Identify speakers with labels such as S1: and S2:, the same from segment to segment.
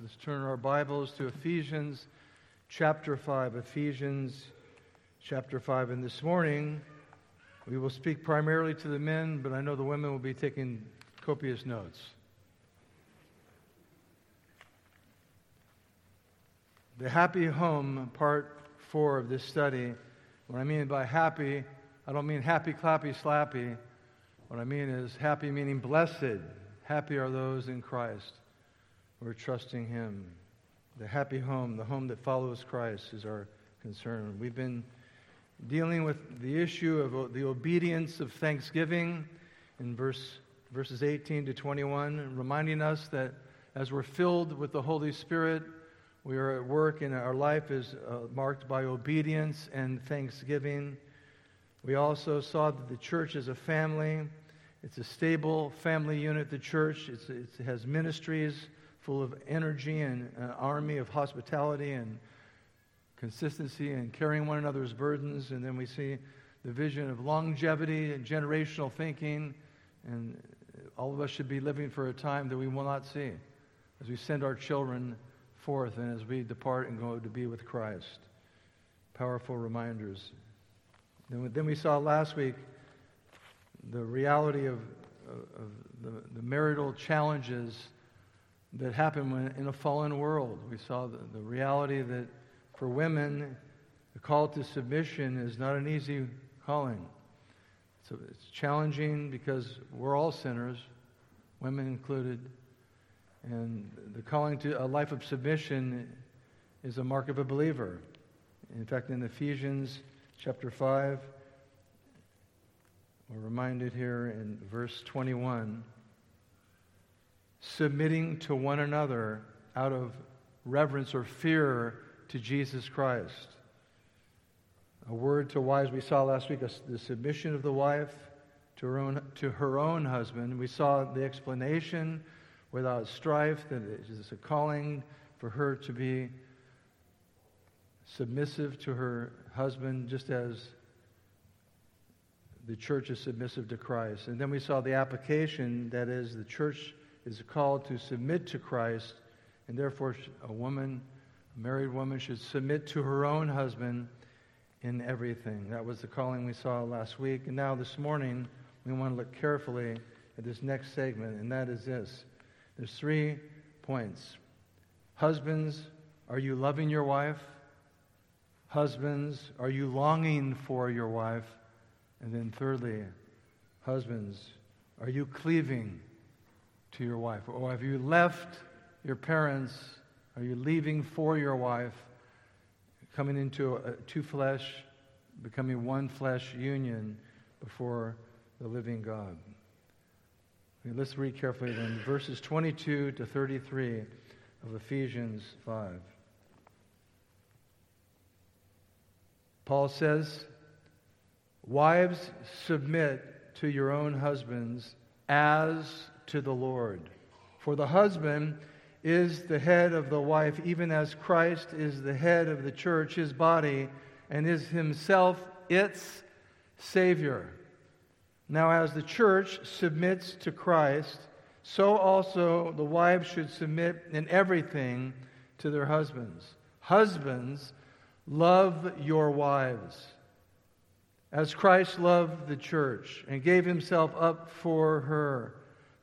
S1: Let's turn our Bibles to Ephesians chapter 5. Ephesians chapter 5. And this morning, we will speak primarily to the men, but I know the women will be taking copious notes. The happy home, part four of this study. What I mean by happy, I don't mean happy, clappy, slappy. What I mean is happy meaning blessed. Happy are those in Christ. We're trusting Him. The happy home, the home that follows Christ, is our concern. We've been dealing with the issue of the obedience of thanksgiving in verse, verses 18 to 21, reminding us that as we're filled with the Holy Spirit, we are at work and our life is uh, marked by obedience and thanksgiving. We also saw that the church is a family. It's a stable family unit, the church. It's, it has ministries full of energy and an army of hospitality and consistency and carrying one another's burdens. And then we see the vision of longevity and generational thinking. And all of us should be living for a time that we will not see as we send our children forth and as we depart and go to be with Christ. Powerful reminders. Then we saw last week the reality of, of the, the marital challenges that happened when, in a fallen world. We saw the, the reality that for women, the call to submission is not an easy calling. So it's challenging because we're all sinners, women included. And the calling to a life of submission is a mark of a believer. In fact, in Ephesians chapter 5, we're reminded here in verse 21 submitting to one another out of reverence or fear to Jesus Christ. A word to wives we saw last week the submission of the wife to her own, to her own husband. We saw the explanation without strife that it is a calling for her to be submissive to her husband just as the church is submissive to Christ. And then we saw the application that is the church is called to submit to Christ, and therefore a woman, a married woman, should submit to her own husband in everything. That was the calling we saw last week. And now this morning, we want to look carefully at this next segment, and that is this. There's three points. Husbands, are you loving your wife? Husbands, are you longing for your wife? And then thirdly, husbands, are you cleaving to your wife? Or have you left your parents? Are you leaving for your wife? Coming into a, two flesh, becoming one flesh union before the living God. Let's read carefully then verses 22 to 33 of Ephesians 5. Paul says, Wives, submit to your own husbands as to the Lord. For the husband is the head of the wife, even as Christ is the head of the church, his body, and is himself its Savior. Now, as the church submits to Christ, so also the wives should submit in everything to their husbands. Husbands, love your wives as Christ loved the church and gave himself up for her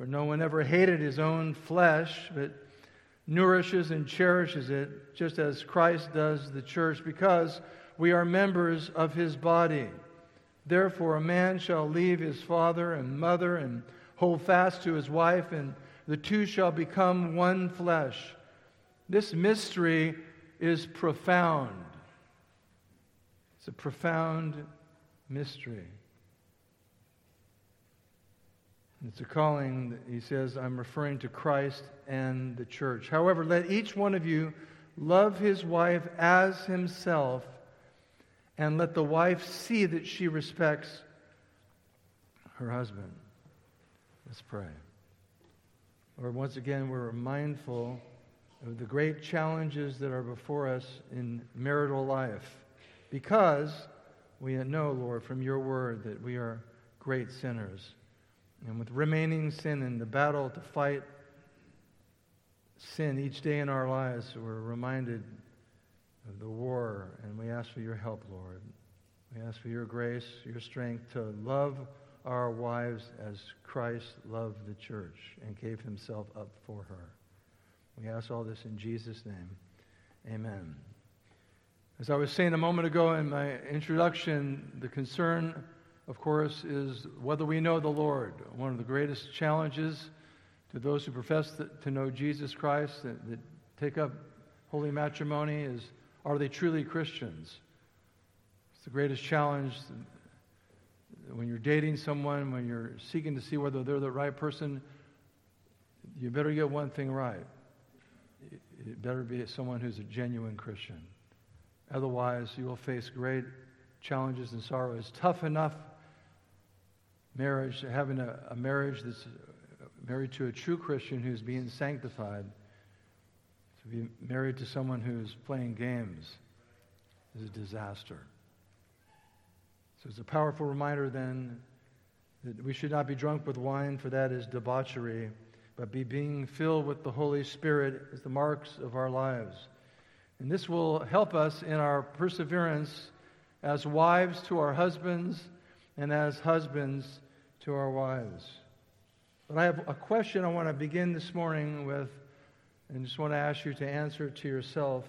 S1: For no one ever hated his own flesh, but nourishes and cherishes it, just as Christ does the church, because we are members of his body. Therefore, a man shall leave his father and mother and hold fast to his wife, and the two shall become one flesh. This mystery is profound. It's a profound mystery. It's a calling, he says, I'm referring to Christ and the church. However, let each one of you love his wife as himself, and let the wife see that she respects her husband. Let's pray. Lord, once again, we're mindful of the great challenges that are before us in marital life because we know, Lord, from your word that we are great sinners. And with remaining sin in the battle to fight sin each day in our lives, we're reminded of the war, and we ask for your help, Lord. We ask for your grace, your strength to love our wives as Christ loved the church and gave himself up for her. We ask all this in Jesus' name. Amen. As I was saying a moment ago in my introduction, the concern of course, is whether we know the Lord. One of the greatest challenges to those who profess to know Jesus Christ, that, that take up holy matrimony, is are they truly Christians? It's the greatest challenge when you're dating someone, when you're seeking to see whether they're the right person. You better get one thing right. It better be someone who's a genuine Christian. Otherwise, you will face great challenges and sorrows. Tough enough marriage, having a, a marriage that's married to a true Christian who's being sanctified, to be married to someone who's playing games is a disaster. So it's a powerful reminder then that we should not be drunk with wine, for that is debauchery, but be being filled with the Holy Spirit is the marks of our lives. And this will help us in our perseverance as wives to our husbands and as husbands to our wives. But I have a question I want to begin this morning with, and just want to ask you to answer to yourself.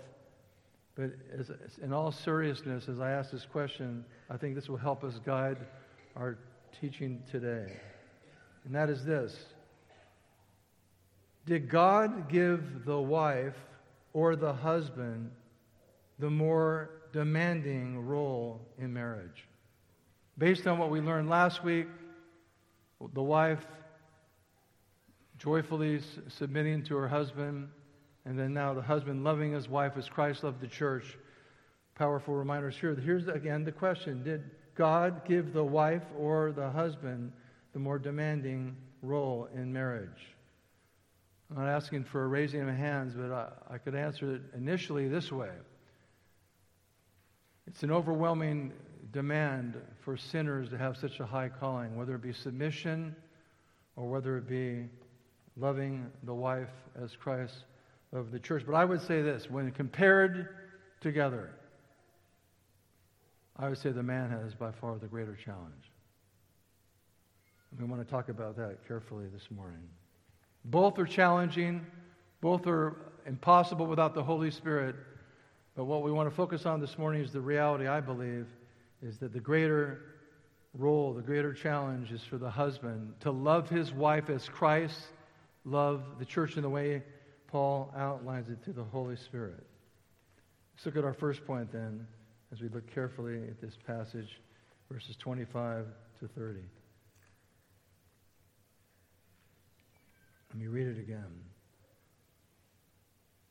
S1: But as, in all seriousness, as I ask this question, I think this will help us guide our teaching today. And that is this Did God give the wife or the husband the more demanding role in marriage? Based on what we learned last week, the wife joyfully submitting to her husband, and then now the husband loving his wife as Christ loved the church. Powerful reminders here. Here's again the question Did God give the wife or the husband the more demanding role in marriage? I'm not asking for a raising of hands, but I, I could answer it initially this way. It's an overwhelming demand for sinners to have such a high calling, whether it be submission or whether it be loving the wife as Christ of the church. But I would say this when compared together, I would say the man has by far the greater challenge. We want to talk about that carefully this morning. Both are challenging, both are impossible without the Holy Spirit. But what we want to focus on this morning is the reality, I believe, is that the greater role, the greater challenge is for the husband to love his wife as Christ loved the church in the way Paul outlines it through the Holy Spirit. Let's look at our first point then as we look carefully at this passage, verses 25 to 30. Let me read it again.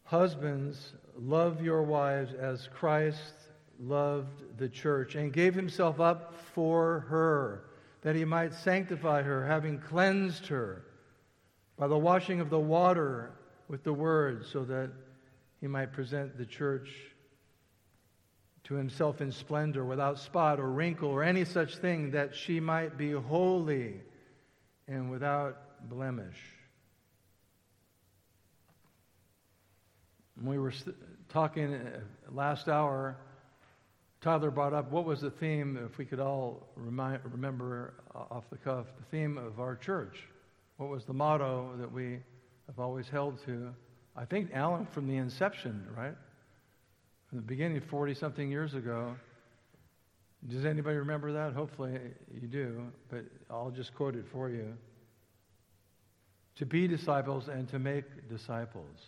S1: Husbands, love your wives as Christ loved the church and gave himself up for her, that he might sanctify her, having cleansed her by the washing of the water with the word, so that he might present the church to himself in splendor, without spot or wrinkle or any such thing, that she might be holy and without blemish. We were talking uh, last hour, Tyler brought up what was the theme, if we could all remember off the cuff, the theme of our church. What was the motto that we have always held to? I think, Alan, from the inception, right? From the beginning, 40 something years ago. Does anybody remember that? Hopefully you do, but I'll just quote it for you. To be disciples and to make disciples.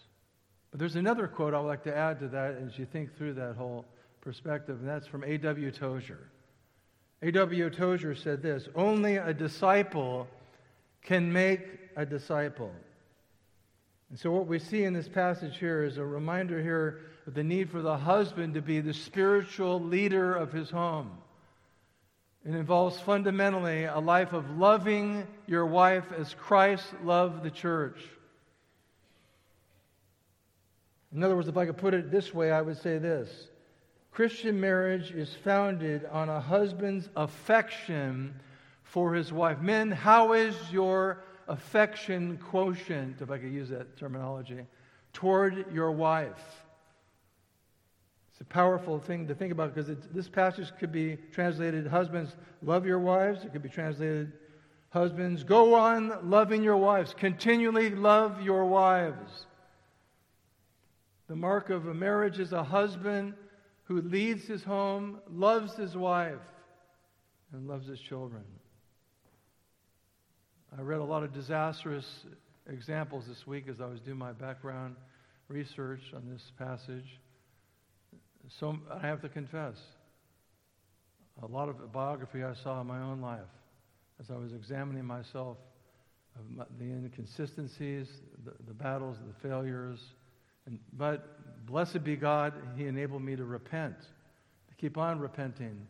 S1: But there's another quote I would like to add to that as you think through that whole perspective, and that's from A.W. Tozer. A.W. Tozer said this Only a disciple can make a disciple. And so, what we see in this passage here is a reminder here of the need for the husband to be the spiritual leader of his home. It involves fundamentally a life of loving your wife as Christ loved the church. In other words, if I could put it this way, I would say this Christian marriage is founded on a husband's affection for his wife. Men, how is your affection quotient, if I could use that terminology, toward your wife? It's a powerful thing to think about because this passage could be translated Husbands, love your wives. It could be translated Husbands, go on loving your wives. Continually love your wives. The mark of a marriage is a husband who leads his home, loves his wife, and loves his children. I read a lot of disastrous examples this week as I was doing my background research on this passage. So I have to confess, a lot of biography I saw in my own life as I was examining myself of the inconsistencies, the, the battles, the failures, and, but blessed be God, He enabled me to repent, to keep on repenting,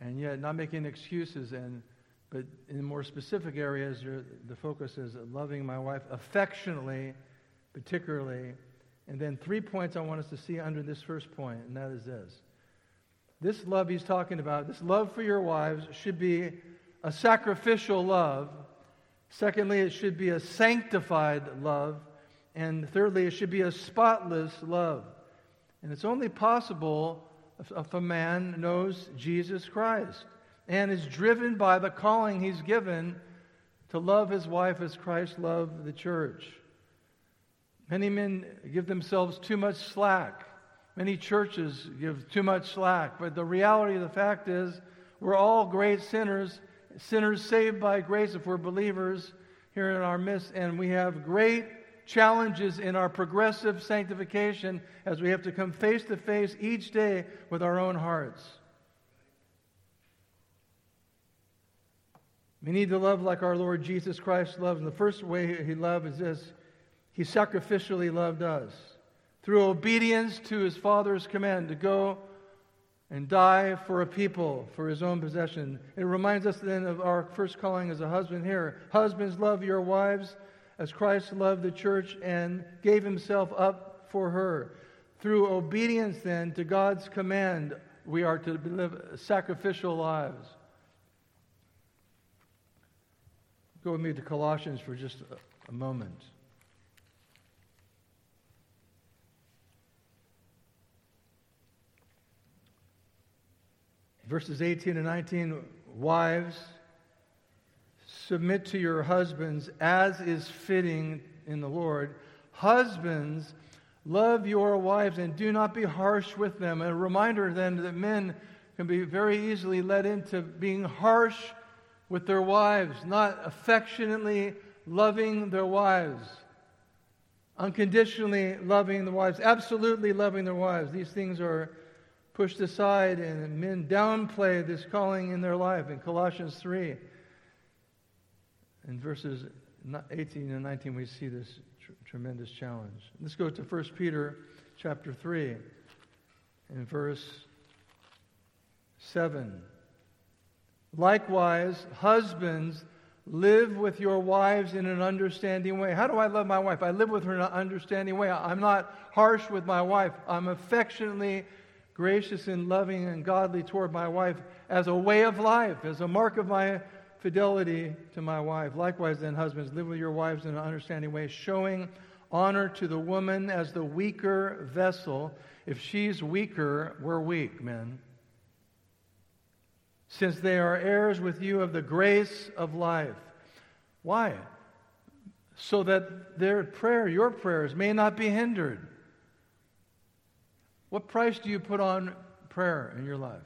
S1: and yet not making excuses. And but in more specific areas, the focus is loving my wife affectionately, particularly. And then three points I want us to see under this first point, and that is this. This love he's talking about, this love for your wives, should be a sacrificial love. Secondly, it should be a sanctified love. And thirdly, it should be a spotless love. And it's only possible if a man knows Jesus Christ and is driven by the calling he's given to love his wife as Christ loved the church. Many men give themselves too much slack. Many churches give too much slack. But the reality of the fact is, we're all great sinners, sinners saved by grace if we're believers here in our midst, and we have great challenges in our progressive sanctification as we have to come face to face each day with our own hearts. We need to love like our Lord Jesus Christ loved. And the first way he loved is this He sacrificially loved us through obedience to his Father's command to go and die for a people, for his own possession. It reminds us then of our first calling as a husband here. Husbands, love your wives as Christ loved the church and gave himself up for her. Through obedience, then, to God's command, we are to live sacrificial lives. Go with me to Colossians for just a, moment. Verses 18 and 19 Wives, submit to your husbands as is fitting in the Lord. Husbands, love your wives and do not be harsh with them. a reminder then that men can be very easily led into being harsh with their wives, not affectionately loving their wives, unconditionally loving the wives, absolutely loving their wives. These things are pushed aside, and men downplay this calling in their life. In Colossians 3, in verses 18 and 19, we see this tr- tremendous challenge. Let's go to 1 Peter chapter 3, in verse 7. Likewise, husbands, live with your wives in an understanding way. How do I love my wife? I live with her in an understanding way. I'm not harsh with my wife. I'm affectionately gracious and loving and godly toward my wife as a way of life, as a mark of my fidelity to my wife. Likewise, then, husbands, live with your wives in an understanding way, showing honor to the woman as the weaker vessel. If she's weaker, we're weak, men since they are heirs with you of the grace of life. Why? So that their prayer, your prayers, may not be hindered. What price do you put on prayer in your life?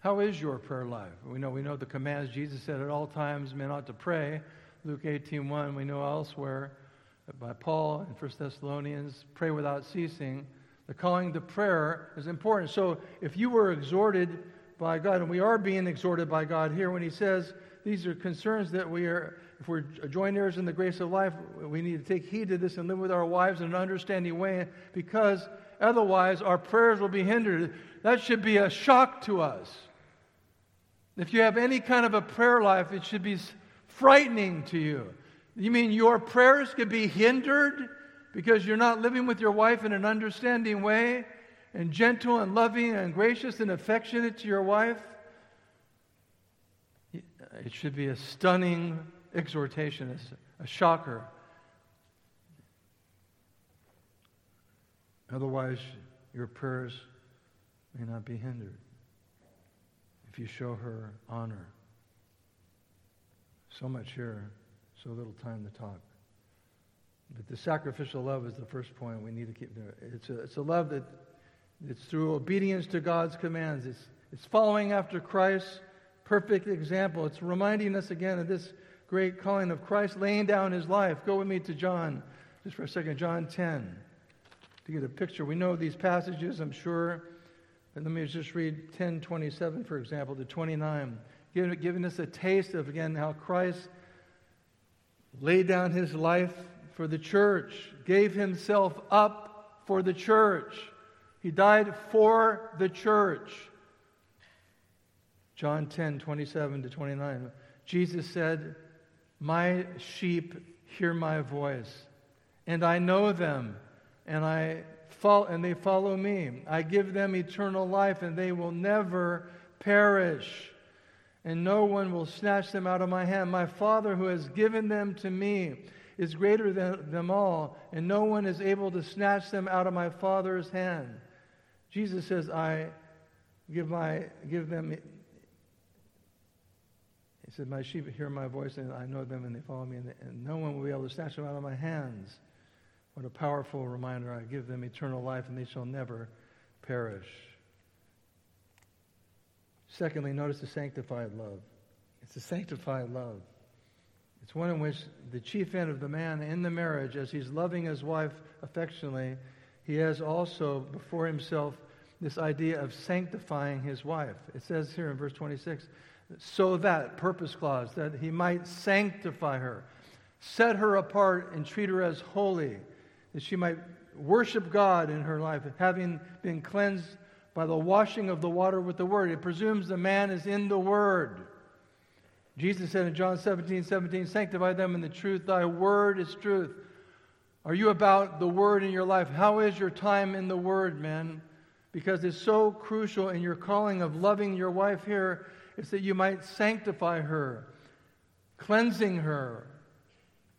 S1: How is your prayer life? We know we know the commands Jesus said at all times men ought to pray. Luke 18:1, we know elsewhere by Paul in 1 Thessalonians, pray without ceasing. The calling to prayer is important. So if you were exhorted by God. And we are being exhorted by God here when He says these are concerns that we are, if we're joint heirs in the grace of life, we need to take heed to this and live with our wives in an understanding way because otherwise our prayers will be hindered. That should be a shock to us. If you have any kind of a prayer life, it should be frightening to you. You mean your prayers could be hindered because you're not living with your wife in an understanding way and gentle and loving and gracious and affectionate to your wife? Uh, it should be a stunning exhortation, a shocker. Otherwise, your prayers may not be hindered if you show her honor. So much here, so little time to talk. But the sacrificial love is the first point we need to keep there. It's a, it's a love that it's through obedience to God's commands. It's, it's following after Christ's perfect example. It's reminding us again of this great calling of Christ laying down his life. Go with me to John, just for a second, John 10, to get a picture. We know these passages, I'm sure. But let me just read 10 27, for example, to 29, giving, giving us a taste of, again, how Christ laid down his life for the church, gave himself up for the church. He died for the church. John 10, 27 to 29. Jesus said, My sheep hear my voice, and I know them, and, I and they follow me. I give them eternal life, and they will never perish, and no one will snatch them out of my hand. My Father, who has given them to me, is greater than them all, and no one is able to snatch them out of my Father's hand. Jesus says, I give, my, give them. He said, My sheep hear my voice, and I know them, and they follow me, and, and no one will be able to snatch them out of my hands. What a powerful reminder. I give them eternal life, and they shall never perish. Secondly, notice the sanctified love. It's a sanctified love. It's one in which the chief end of the man in the marriage, as he's loving his wife affectionately, he has also before himself this idea of sanctifying his wife. It says here in verse 26 so that, purpose clause, that he might sanctify her, set her apart, and treat her as holy, that she might worship God in her life, having been cleansed by the washing of the water with the word. It presumes the man is in the word. Jesus said in John 17, 17, sanctify them in the truth. Thy word is truth. Are you about the Word in your life? How is your time in the Word, man? Because it's so crucial in your calling of loving your wife here, is that you might sanctify her, cleansing her,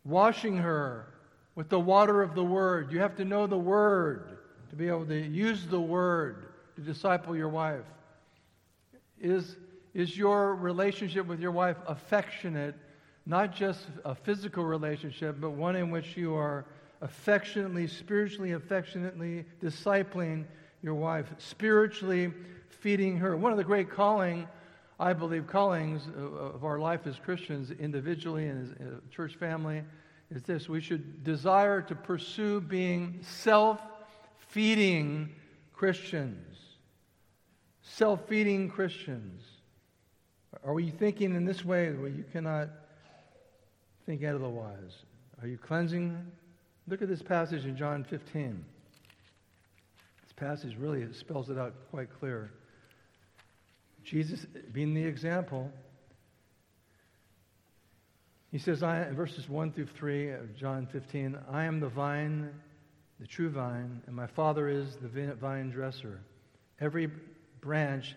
S1: washing her with the water of the Word. You have to know the Word to be able to use the Word to disciple your wife. Is, is your relationship with your wife affectionate, not just a physical relationship, but one in which you are affectionately, spiritually affectionately discipling your wife, spiritually feeding her. One of the great calling, I believe, callings of our life as Christians, individually and as a church family, is this we should desire to pursue being self feeding Christians. Self feeding Christians. Are we thinking in this way where you cannot think otherwise? Are you cleansing Look at this passage in John 15. This passage really spells it out quite clear. Jesus being the example, he says, I, in verses 1 through 3 of John 15, I am the vine, the true vine, and my Father is the vine dresser. Every branch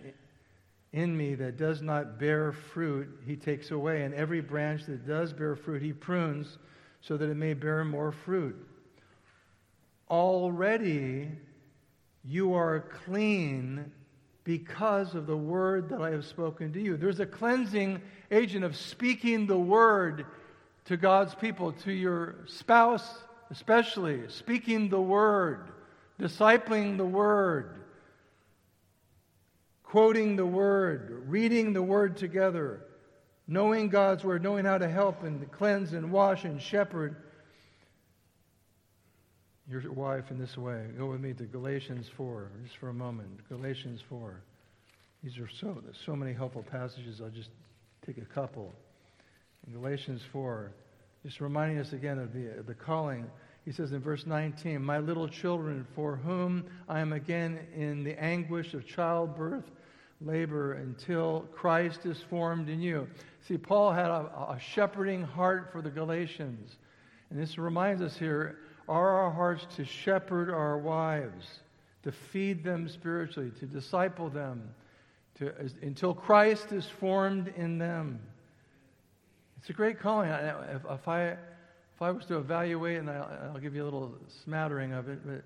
S1: in me that does not bear fruit, he takes away, and every branch that does bear fruit, he prunes so that it may bear more fruit. Already you are clean because of the word that I have spoken to you. There's a cleansing agent of speaking the word to God's people, to your spouse especially, speaking the word, discipling the word, quoting the word, reading the word together knowing God's word, knowing how to help and cleanse and wash and shepherd your wife in this way. Go with me to Galatians 4, just for a moment. Galatians 4. These are so, so many helpful passages. I'll just take a couple. in Galatians 4, just reminding us again of the, the calling. He says in verse 19, My little children, for whom I am again in the anguish of childbirth, labor, until Christ is formed in you. See, Paul had a, a shepherding heart for the Galatians. And this reminds us here are our hearts to shepherd our wives, to feed them spiritually, to disciple them, to, until Christ is formed in them. It's a great calling. If, if I, if I was to evaluate, and I'll, I'll give you a little smattering of it, but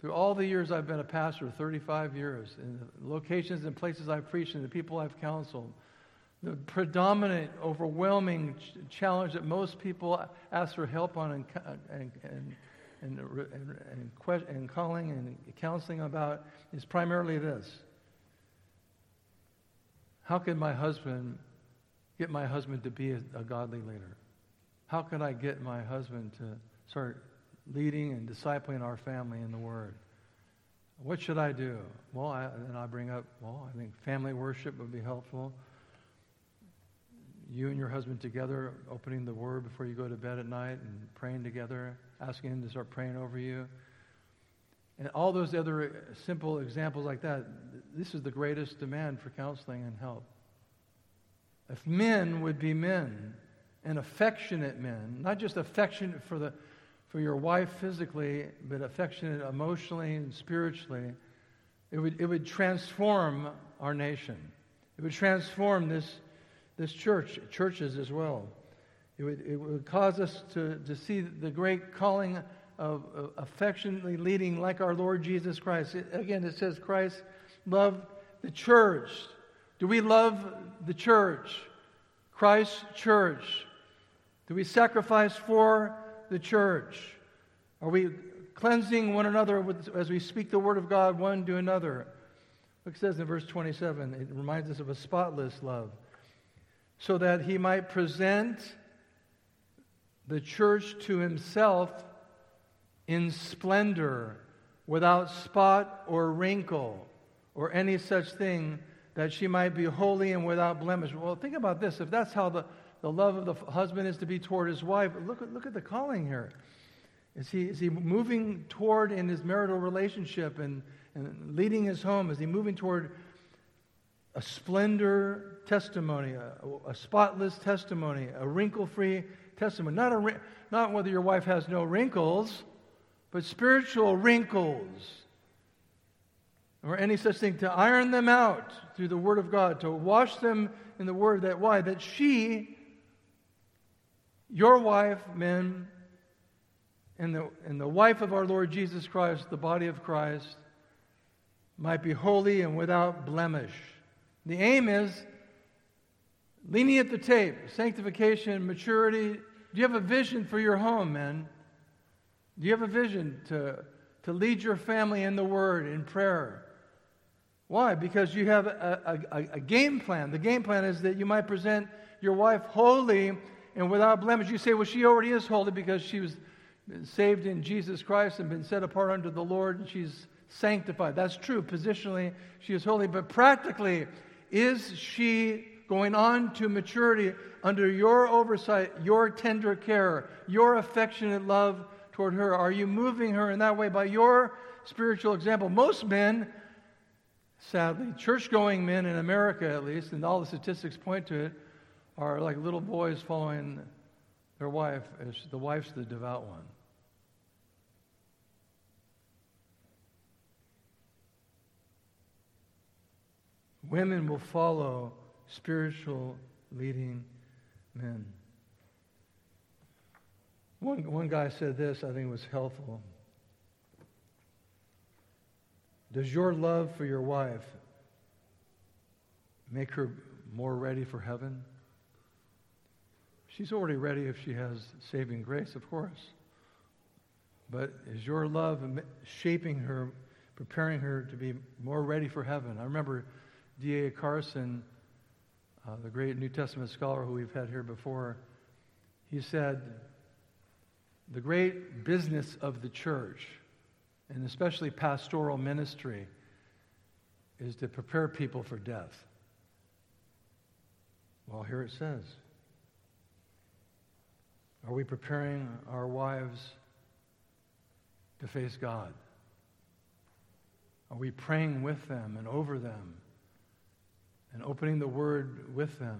S1: through all the years I've been a pastor, 35 years, in the locations and places I've preached and the people I've counseled, the predominant, overwhelming ch- challenge that most people ask for help on and, and, and, and, and, and, and calling and counseling about is primarily this. How can my husband get my husband to be a, a godly leader? How can I get my husband to start leading and discipling our family in the Word? What should I do? Well, I, and I bring up, well, I think family worship would be helpful. You and your husband together, opening the Word before you go to bed at night and praying together, asking Him to start praying over you. And all those other simple examples like that, this is the greatest demand for counseling and help. If men would be men and affectionate men, not just affectionate for, the, for your wife physically, but affectionate emotionally and spiritually, it would, it would transform our nation. It would transform this, this church, churches as well. It would, it would cause us to, to see the great calling of, affectionately leading like our Lord Jesus Christ. It, again, it says Christ loved the church do we love the church, Christ's church? Do we sacrifice for the church? Are we cleansing one another with, as we speak the word of God one to another? Look, it says in verse 27, it reminds us of a spotless love. So that he might present the church to himself in splendor, without spot or wrinkle or any such thing that she might be holy and without blemish. Well, think about this. If that's how the, the love of the husband is to be toward his wife, look, look at the calling here. Is he, is he moving toward in his marital relationship and, and leading his home? Is he moving toward a splendor testimony, a, a spotless testimony, a wrinkle free testimony? Not, a, not whether your wife has no wrinkles, but spiritual wrinkles or any such thing, to iron them out through the Word of God, to wash them in the Word. That why? That she, your wife, men, and the, and the wife of our Lord Jesus Christ, the body of Christ, might be holy and without blemish. The aim is leaning at the tape, sanctification, maturity. Do you have a vision for your home, men? Do you have a vision to, to lead your family in the Word, in prayer? Why? Because you have a, a, a, game plan. The game plan is that you might present your wife holy and without blemish. You say, well, she already is holy because she was saved in Jesus Christ and been set apart unto the Lord, and she's sanctified. That's true. Positionally, she is holy. But practically, is she going on to maturity under your oversight, your tender care, your affectionate love toward her? Are you moving her in that way by your spiritual example? Most men sadly. Church going men in America, at least, and all the statistics point to it, are like little boys following their wife as the wife's the devout one. Women will follow spiritual leading men. One, one guy said this, I think was helpful. Does your love for your wife make her more ready for heaven? She's already ready if she has saving grace, of course. But is your love shaping her, preparing her to be more ready for heaven? I remember D.A. Carson, uh, the great New Testament scholar who we've had here before, he said, The great business of the church and especially pastoral ministry, is to prepare people for death. Well, here it says Are we preparing our wives to face God? Are we praying with them and over them and opening the Word with them,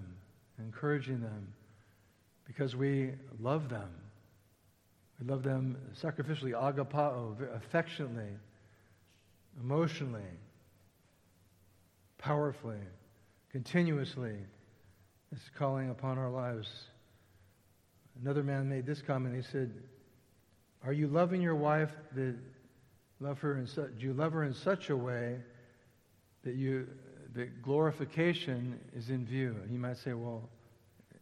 S1: encouraging them because we love them? We love them sacrificially, agapao, affectionately, emotionally, powerfully, continuously. It's calling upon our lives. Another man made this comment. He said, Are you loving your wife that love her in do you love her in such a way that you that glorification is in view? You might say, Well,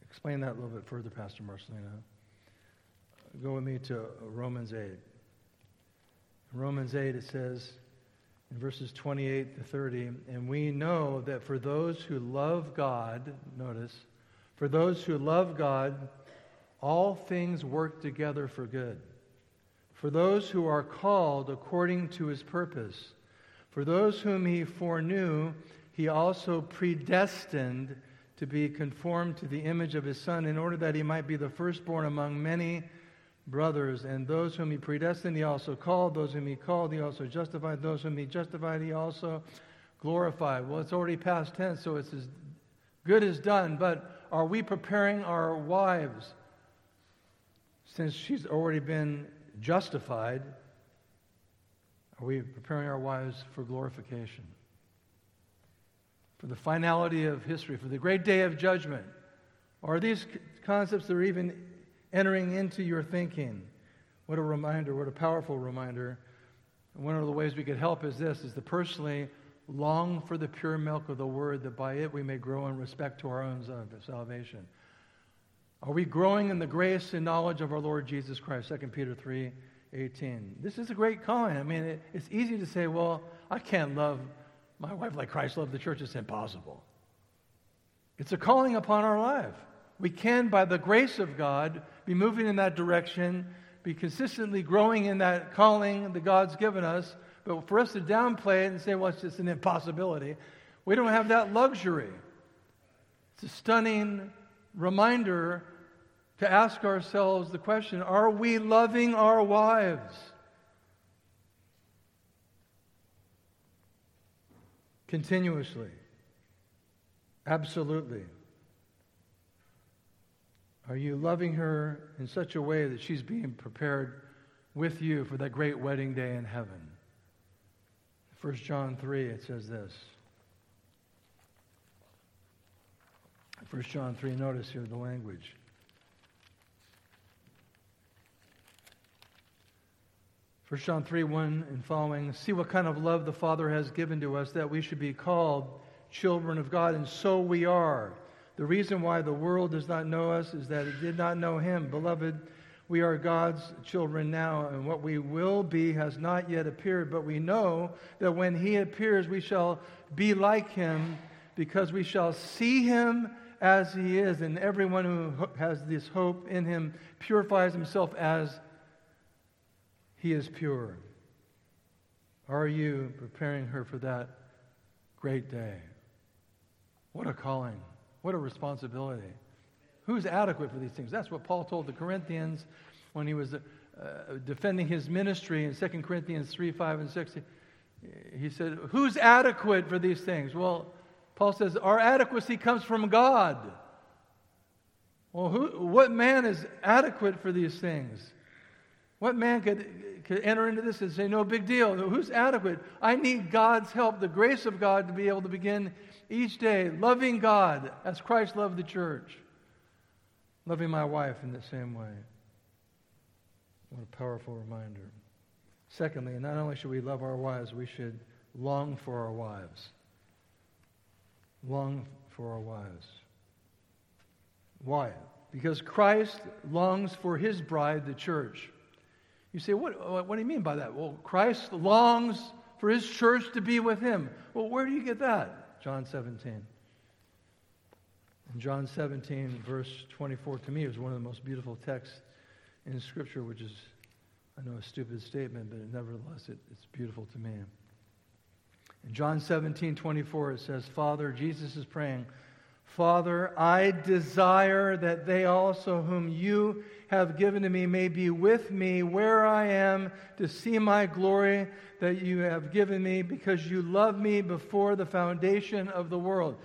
S1: explain that a little bit further, Pastor Marcellino. Go with me to Romans 8. In Romans 8, it says in verses 28 to 30, and we know that for those who love God, notice, for those who love God, all things work together for good. For those who are called according to his purpose. For those whom he foreknew, he also predestined to be conformed to the image of his Son, in order that he might be the firstborn among many brothers. And those whom he predestined, he also called. Those whom he called, he also justified. Those whom he justified, he also glorified. Well, it's already past tense, so it's as good as done. But are we preparing our wives? Since she's already been justified, are we preparing our wives for glorification? For the finality of history, for the great day of judgment? Are these concepts that are even entering into your thinking. What a reminder, what a powerful reminder. one of the ways we could help is this, is to personally long for the pure milk of the word that by it we may grow in respect to our own salvation. Are we growing in the grace and knowledge of our Lord Jesus Christ? 2 Peter 3 18. This is a great calling. I mean, it, it's easy to say, well, I can't love my wife like Christ loved the church. It's impossible. It's a calling upon our life. We can, by the grace of God, be moving in that direction, be consistently growing in that calling that God's given us. But for us to downplay it and say, well, it's just an impossibility, we don't have that luxury. It's a stunning reminder to ask ourselves the question are we loving our wives? Continuously. Absolutely. Are you loving her in such a way that she's being prepared with you for that great wedding day in heaven? 1 John 3, it says this. 1 John 3, notice here the language. First John 3, 1 and following, see what kind of love the Father has given to us that we should be called children of God, and so we are. The reason why the world does not know us is that it did not know him. Beloved, we are God's children now, and what we will be has not yet appeared, but we know that when he appears, we shall be like him because we shall see him as he is. And everyone who has this hope in him purifies himself as he is pure. Are you preparing her for that great day? What a calling. What a responsibility. Who's adequate for these things? That's what Paul told the Corinthians when he was uh, defending his ministry in 2 Corinthians 3, 5, and 6. He said, Who's adequate for these things? Well, Paul says, Our adequacy comes from God. Well, who, what man is adequate for these things? What man could, could enter into this and say, No big deal? Who's adequate? I need God's help, the grace of God to be able to begin each day loving God as Christ loved the church, loving my wife in the same way. What a powerful reminder. Secondly, not only should we love our wives, we should long for our wives. Long for our wives. Why? Because Christ longs for his bride, the church. You say, what, uh, what do you mean by that? Well, Christ longs for his church to be with him. Well, where do you get that? John 17. In John 17, verse 24, to me, is one of the most beautiful texts in Scripture, which is, I know, a stupid statement, but nevertheless, it, it's beautiful to me. In John 17, 24, it says, Father, Jesus is praying, Father, I desire that they also, whom you have given to me, may be with me where I am to see my glory that you have given me because you love me before the foundation of the world.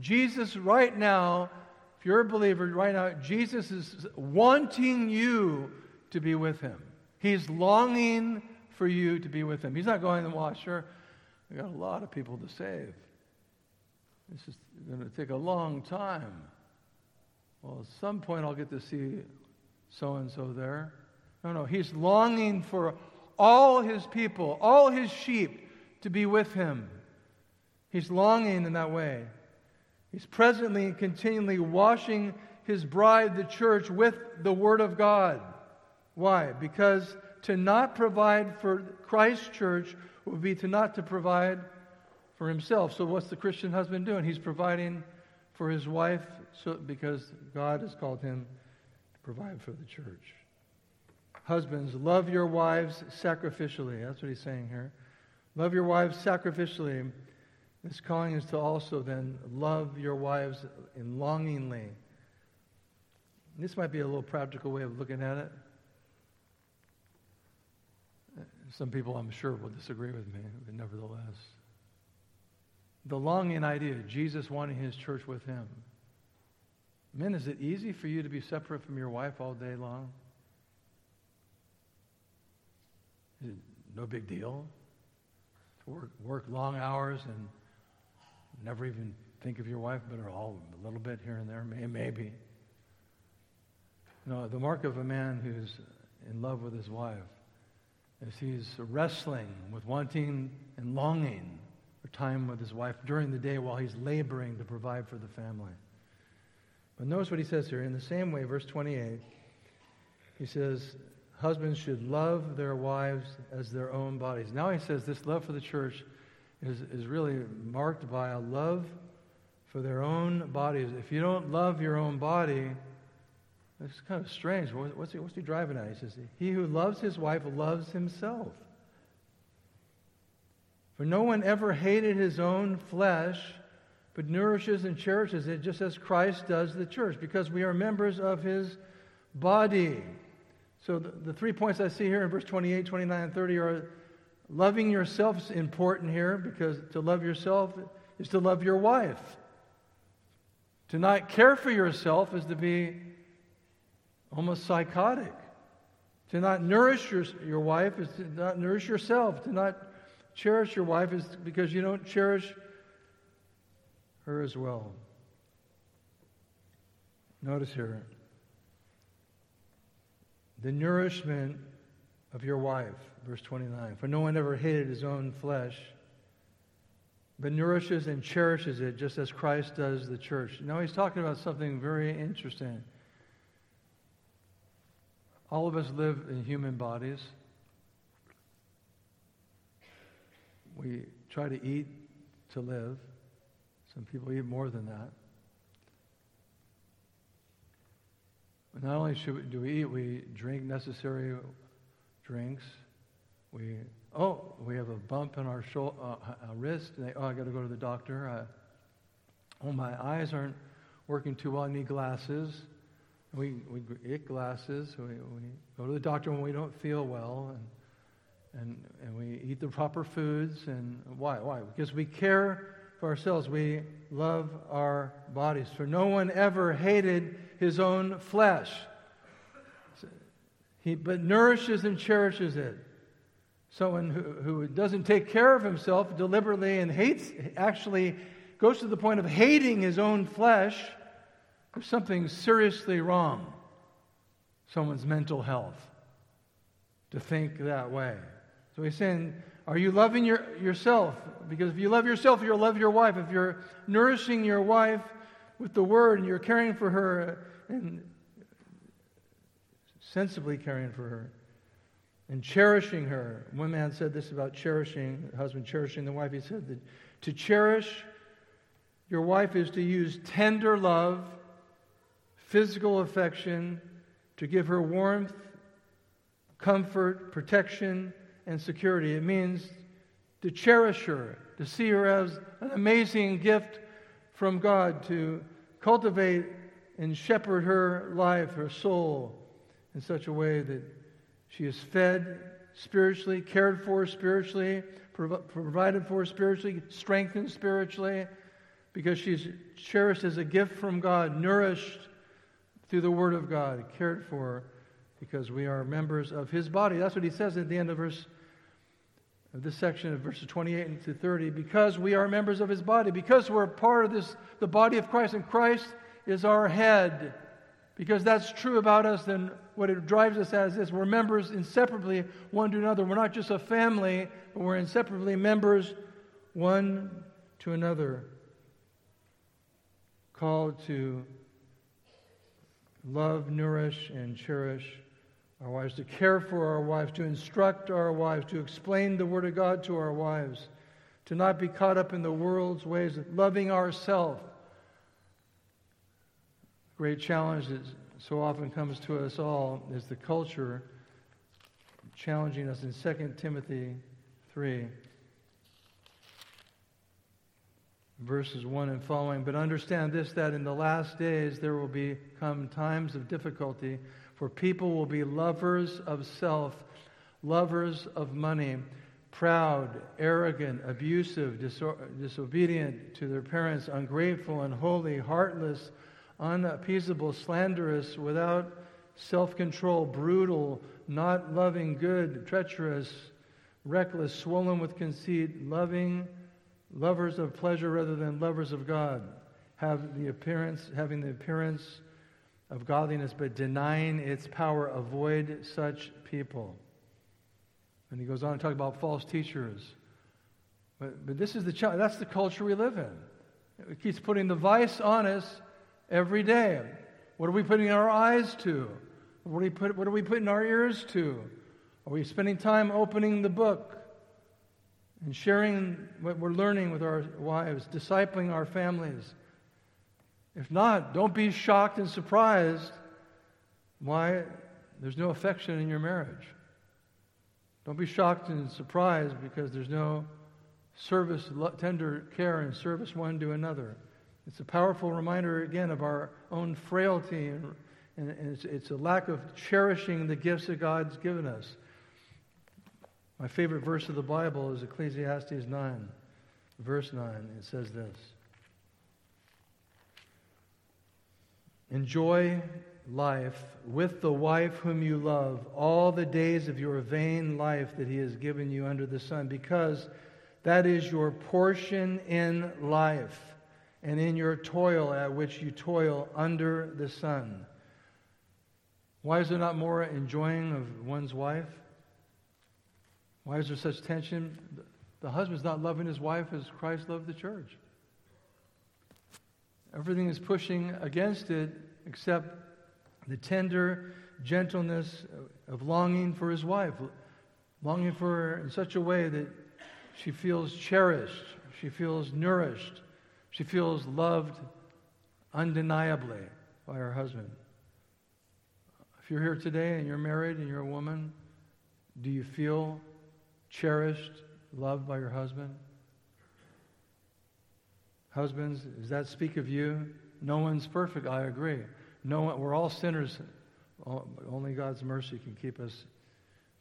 S1: Jesus, right now, if you're a believer, right now, Jesus is wanting you to be with him. He's longing for you to be with him. He's not going, well, sure, we got a lot of people to save. This is going to take a long time. Well, at some point I'll get to see so and so there. No, no. He's longing for all his people, all his sheep to be with him. He's longing in that way. He's presently and continually washing his bride, the church, with the Word of God. Why? Because to not provide for Christ's church would be to not to provide for himself. So what's the Christian husband doing? He's providing for his wife so, because God has called him to provide for the church. Husbands, love your wives sacrificially. That's what he's saying here. Love your wives sacrificially. This calling is to also then love your wives in longingly. This might be a little practical way of looking at it. Some people, I'm sure, will disagree with me, but nevertheless the longing idea, Jesus wanting his church with him. Men, is it easy for you to be separate from your wife all day long? no big deal. To work, work long hours and never even think of your wife, but all a little bit here and there, maybe. No, the mark of a man who's in love with his wife is he's wrestling with wanting and longing time with his wife during the day while he's laboring to provide for the family. But notice what he says here. In the same way, verse 28, he says, Husbands should love their wives as their own bodies. Now he says this love for the church is, is really marked by a love for their own bodies. If you don't love your own body, it's kind of strange. What's he, what's he driving at? He says, He who loves his wife loves himself. For no one ever hated his own flesh, but nourishes and cherishes it just as Christ does the church, because we are members of his body. So the, the three points I see here in verse 28, 29, and 30 are loving yourself is important here, because to love yourself is to love your wife. To not care for yourself is to be almost psychotic. To not nourish your, your wife is to not nourish yourself. To not cherish your wife is because you don't cherish her as well. Notice here the nourishment of your wife, verse 29. For no one ever hated his own flesh, but nourishes and cherishes it just as Christ does the church. Now he's talking about something very interesting. All of us live in human bodies. We try to eat to live. Some people eat more than that. But not only we, do we eat, we drink necessary drinks. We oh, we have a bump in our shoulder, uh, wrist. And they, oh, I got to go to the doctor. Uh, oh, my eyes aren't working too well. I need glasses. We we get glasses. We, we go to the doctor when we don't feel well. And and, and we eat the proper foods. And why? Why? Because we care for ourselves. We love our bodies. For no one ever hated his own flesh, he, but nourishes and cherishes it. Someone who, who doesn't take care of himself deliberately and hates, actually goes to the point of hating his own flesh, there's something seriously wrong. Someone's mental health to think that way. So he's saying, Are you loving your, yourself? Because if you love yourself, you'll love your wife. If you're nourishing your wife with the word and you're caring for her and sensibly caring for her and cherishing her. One man said this about cherishing, husband cherishing the wife. He said that to cherish your wife is to use tender love, physical affection, to give her warmth, comfort, protection, and security. It means to cherish her, to see her as an amazing gift from God, to cultivate and shepherd her life, her soul, in such a way that she is fed spiritually, cared for spiritually, provided for spiritually, strengthened spiritually, because she's cherished as a gift from God, nourished through the Word of God, cared for because we are members of His body. That's what he says at the end of verse of this section of verses 28 to 30. Because we are members of His body, because we're part of this, the body of Christ, and Christ is our head. Because that's true about us, then what it drives us as is we're members inseparably one to another. We're not just a family, but we're inseparably members one to another. Called to love, nourish, and cherish our wives, to care for our wives, to instruct our wives, to explain the Word of God to our wives, to not be caught up in the world's ways, of loving ourselves great challenge that so often comes to us all is the culture challenging us in 2 Timothy 3, verses 1 and following. But understand this that in the last days there will become times of difficulty, for people will be lovers of self, lovers of money, proud, arrogant, abusive, disobedient to their parents, ungrateful, unholy, heartless unappeasable, slanderous, without self control, brutal, not loving good, treacherous, reckless, swollen with conceit, loving, lovers of pleasure rather than lovers of God, have the appearance, having the appearance of godliness, but denying its power. Avoid such people. And he goes on to talk about false teachers. But, but this is the that's the culture we live in. It keeps putting the vice on us every day. What are we putting our eyes to? What are we, put, what are we putting our ears to? Are we spending time opening the book and sharing what we're learning with our wives, discipling our families? If not, don't be shocked and surprised why there's no affection in your marriage. Don't be shocked and surprised because there's no service, tender care, and service one to another. It's a powerful reminder, again, of our own frailty, and, and it's, it's a lack of cherishing the gifts that God's given us. My favorite verse of the Bible is Ecclesiastes 9, verse 9. It says this Enjoy life with the wife whom you love all the days of your vain life that he has given you under the sun, because that is your portion in life and in your toil at which you toil under the sun. Why is there not more enjoying of one's wife? Why is there such tension? The husband's not loving his wife as Christ loved the church. Everything is pushing against it except the tender gentleness of longing for his wife, longing for her in such a way that she feels cherished, she feels nourished, she feels loved undeniably by her husband. If you're here today and you're married and you're a woman, do you feel cherished, loved by your husband? Husbands, does that speak of you? No one's perfect, I agree. No one, we're all sinners. Only God's mercy can keep us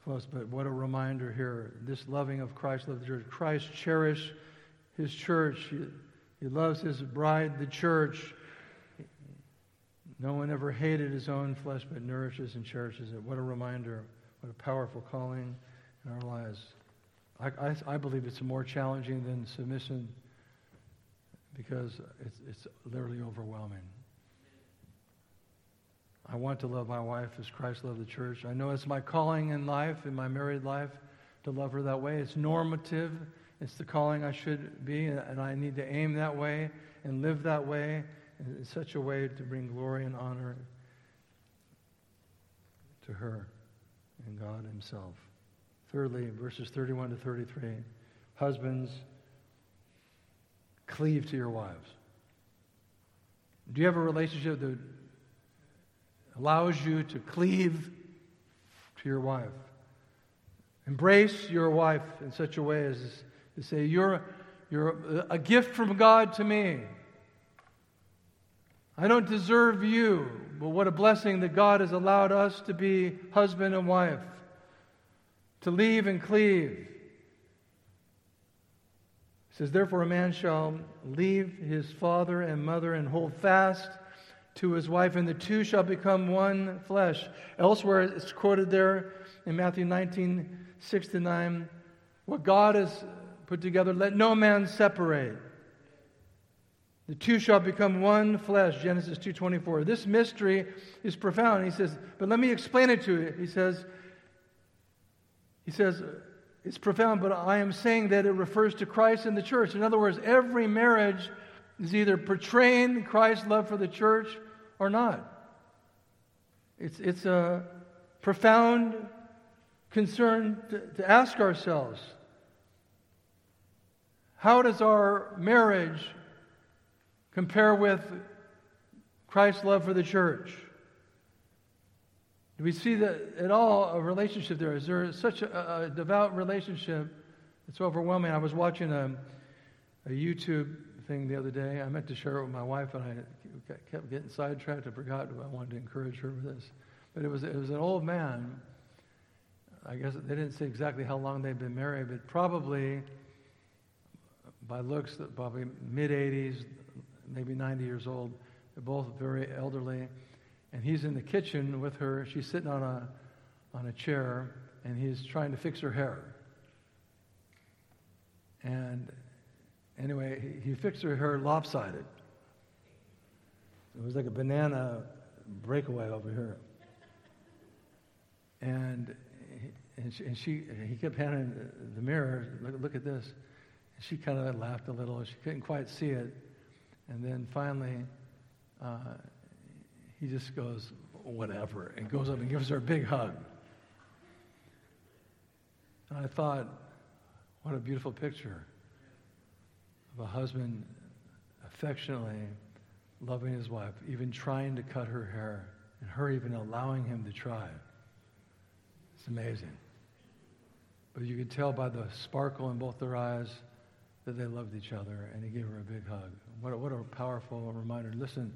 S1: close. But what a reminder here. This loving of Christ, love the church. Christ cherished his church. He loves his bride, the church. No one ever hated his own flesh, but nourishes and cherishes it. What a reminder. What a powerful calling in our lives. I, I, I believe it's more challenging than submission because it's, it's literally overwhelming. I want to love my wife as Christ loved the church. I know it's my calling in life, in my married life, to love her that way. It's normative. It's the calling I should be, and I need to aim that way and live that way in such a way to bring glory and honor to her and God Himself. Thirdly, verses 31 to 33 Husbands, cleave to your wives. Do you have a relationship that allows you to cleave to your wife? Embrace your wife in such a way as to say, You're, you're a gift from God to me. I don't deserve you, but what a blessing that God has allowed us to be husband and wife, to leave and cleave. Says, Therefore, a man shall leave his father and mother and hold fast to his wife, and the two shall become one flesh. Elsewhere, it's quoted there in Matthew 19, 6 to 9. What God has put together, let no man separate. The two shall become one flesh, Genesis 2:24. This mystery is profound. He says, but let me explain it to you. He says, he says, it's profound, but I am saying that it refers to Christ and the church. In other words, every marriage is either portraying Christ's love for the church or not. It's, it's a profound concern to, to ask ourselves how does our marriage compare with Christ's love for the church? Do we see that at all a relationship there? Is there such a, a devout relationship? It's overwhelming. I was watching a, a YouTube thing the other day. I meant to share it with my wife, and I kept getting sidetracked. I forgot. I wanted to encourage her with this. But it was, it was an old man. I guess they didn't say exactly how long they'd been married, but probably by looks, probably mid 80s, maybe 90 years old. They're both very elderly. And he's in the kitchen with her. She's sitting on a, on a chair, and he's trying to fix her hair. And Anyway, he, fixed her hair lopsided. It was like a banana breakaway over here. And, and, she, and she, he kept handing the mirror, look, look at this. And she kind of laughed a little. She couldn't quite see it. And then finally, uh, he just goes, whatever, and goes up and gives her a big hug. And I thought, what a beautiful picture of a husband affectionately loving his wife, even trying to cut her hair, and her even allowing him to try. It's amazing. But you could tell by the sparkle in both their eyes that they loved each other, and he gave her a big hug. What a, what a powerful reminder. Listen,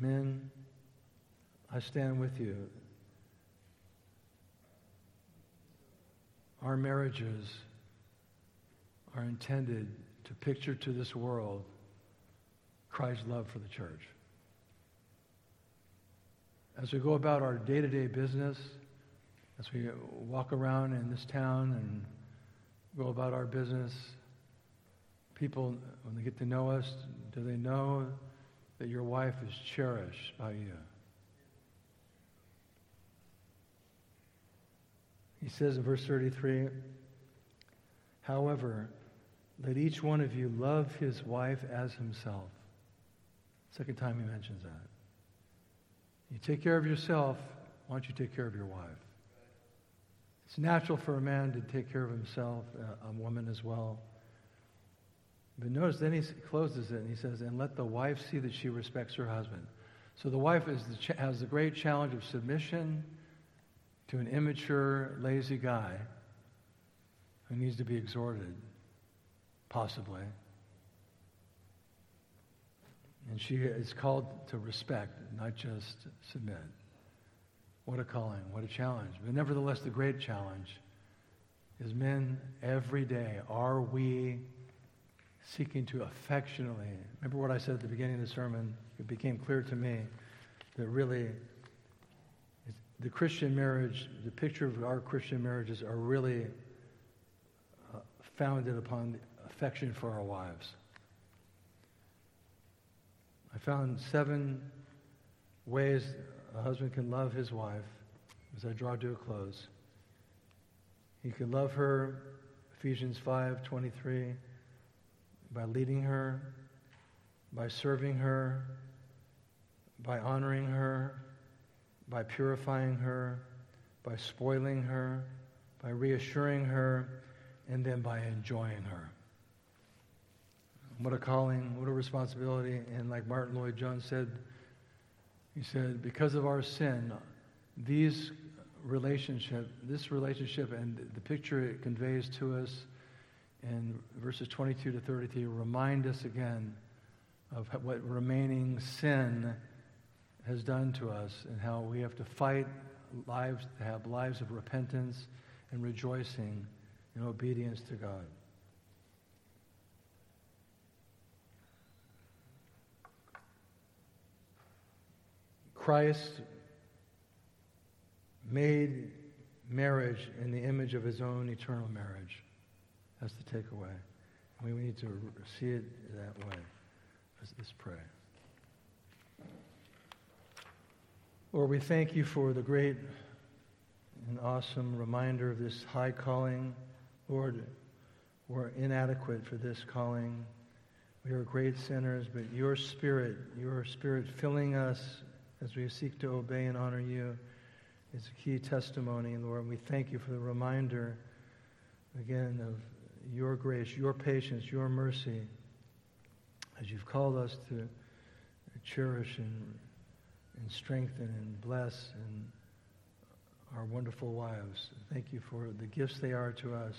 S1: men, I stand with you. Our marriages are intended to picture to this world Christ's love for the church. As we go about our day to day business, as we walk around in this town and go about our business, people, when they get to know us, do they know that your wife is cherished by you? He says in verse 33 However, let each one of you love his wife as himself. Second time he mentions that. You take care of yourself, why don't you take care of your wife? It's natural for a man to take care of himself, a woman as well. But notice then he closes it and he says, and let the wife see that she respects her husband. So the wife the ch- has the great challenge of submission to an immature, lazy guy who needs to be exhorted possibly. And she is called to respect, not just submit. What a calling, what a challenge. But nevertheless, the great challenge is men every day, are we seeking to affectionately, remember what I said at the beginning of the sermon? It became clear to me that really the Christian marriage, the picture of our Christian marriages are really uh, founded upon affection for our wives. I found seven ways a husband can love his wife as I draw to a close. He can love her, Ephesians 5:23, by leading her, by serving her, by honoring her, by purifying her, by spoiling her, by reassuring her, and then by enjoying her. What a calling, what a responsibility. And like Martyn Lloyd-Jones said, he said, because of our sin, these relationship, this relationship and the picture it conveys to us in verses 22 to 33 remind us again of what remaining sin has done to us and how we have to fight lives, to have lives of repentance and rejoicing in obedience to God. Christ made marriage in the image of his own eternal marriage. That's the takeaway. We need to see it that way. Let's, let's pray. Lord, we thank you for the great and awesome reminder of this high calling. Lord, we're inadequate for this calling. We are great sinners, but your spirit, your spirit filling us as we seek to obey and honor you is a key testimony, Lord. We thank you for the reminder, again, of your grace, your patience, your mercy, as you've called us to cherish and, and strengthen and bless and our wonderful wives. Thank you for the gifts they are to us.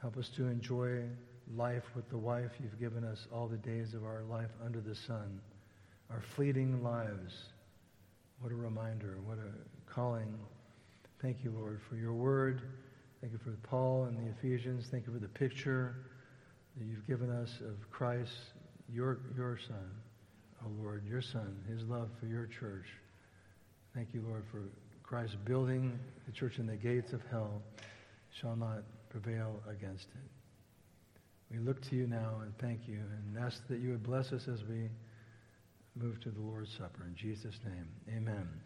S1: Help us to enjoy life with the wife you've given us all the days of our life under the sun, our fleeting lives. What a reminder, what a calling. Thank you, Lord, for your word. Thank you for Paul and the Ephesians. Thank you for the picture that you've given us of Christ, your, your Son, oh Lord, your Son, his love for your church. Thank you, Lord, for Christ building the church in the gates of hell shall not prevail against it. We look to you now and thank you and ask that you would bless us as we move to the Lord's Supper. In Jesus' name, amen.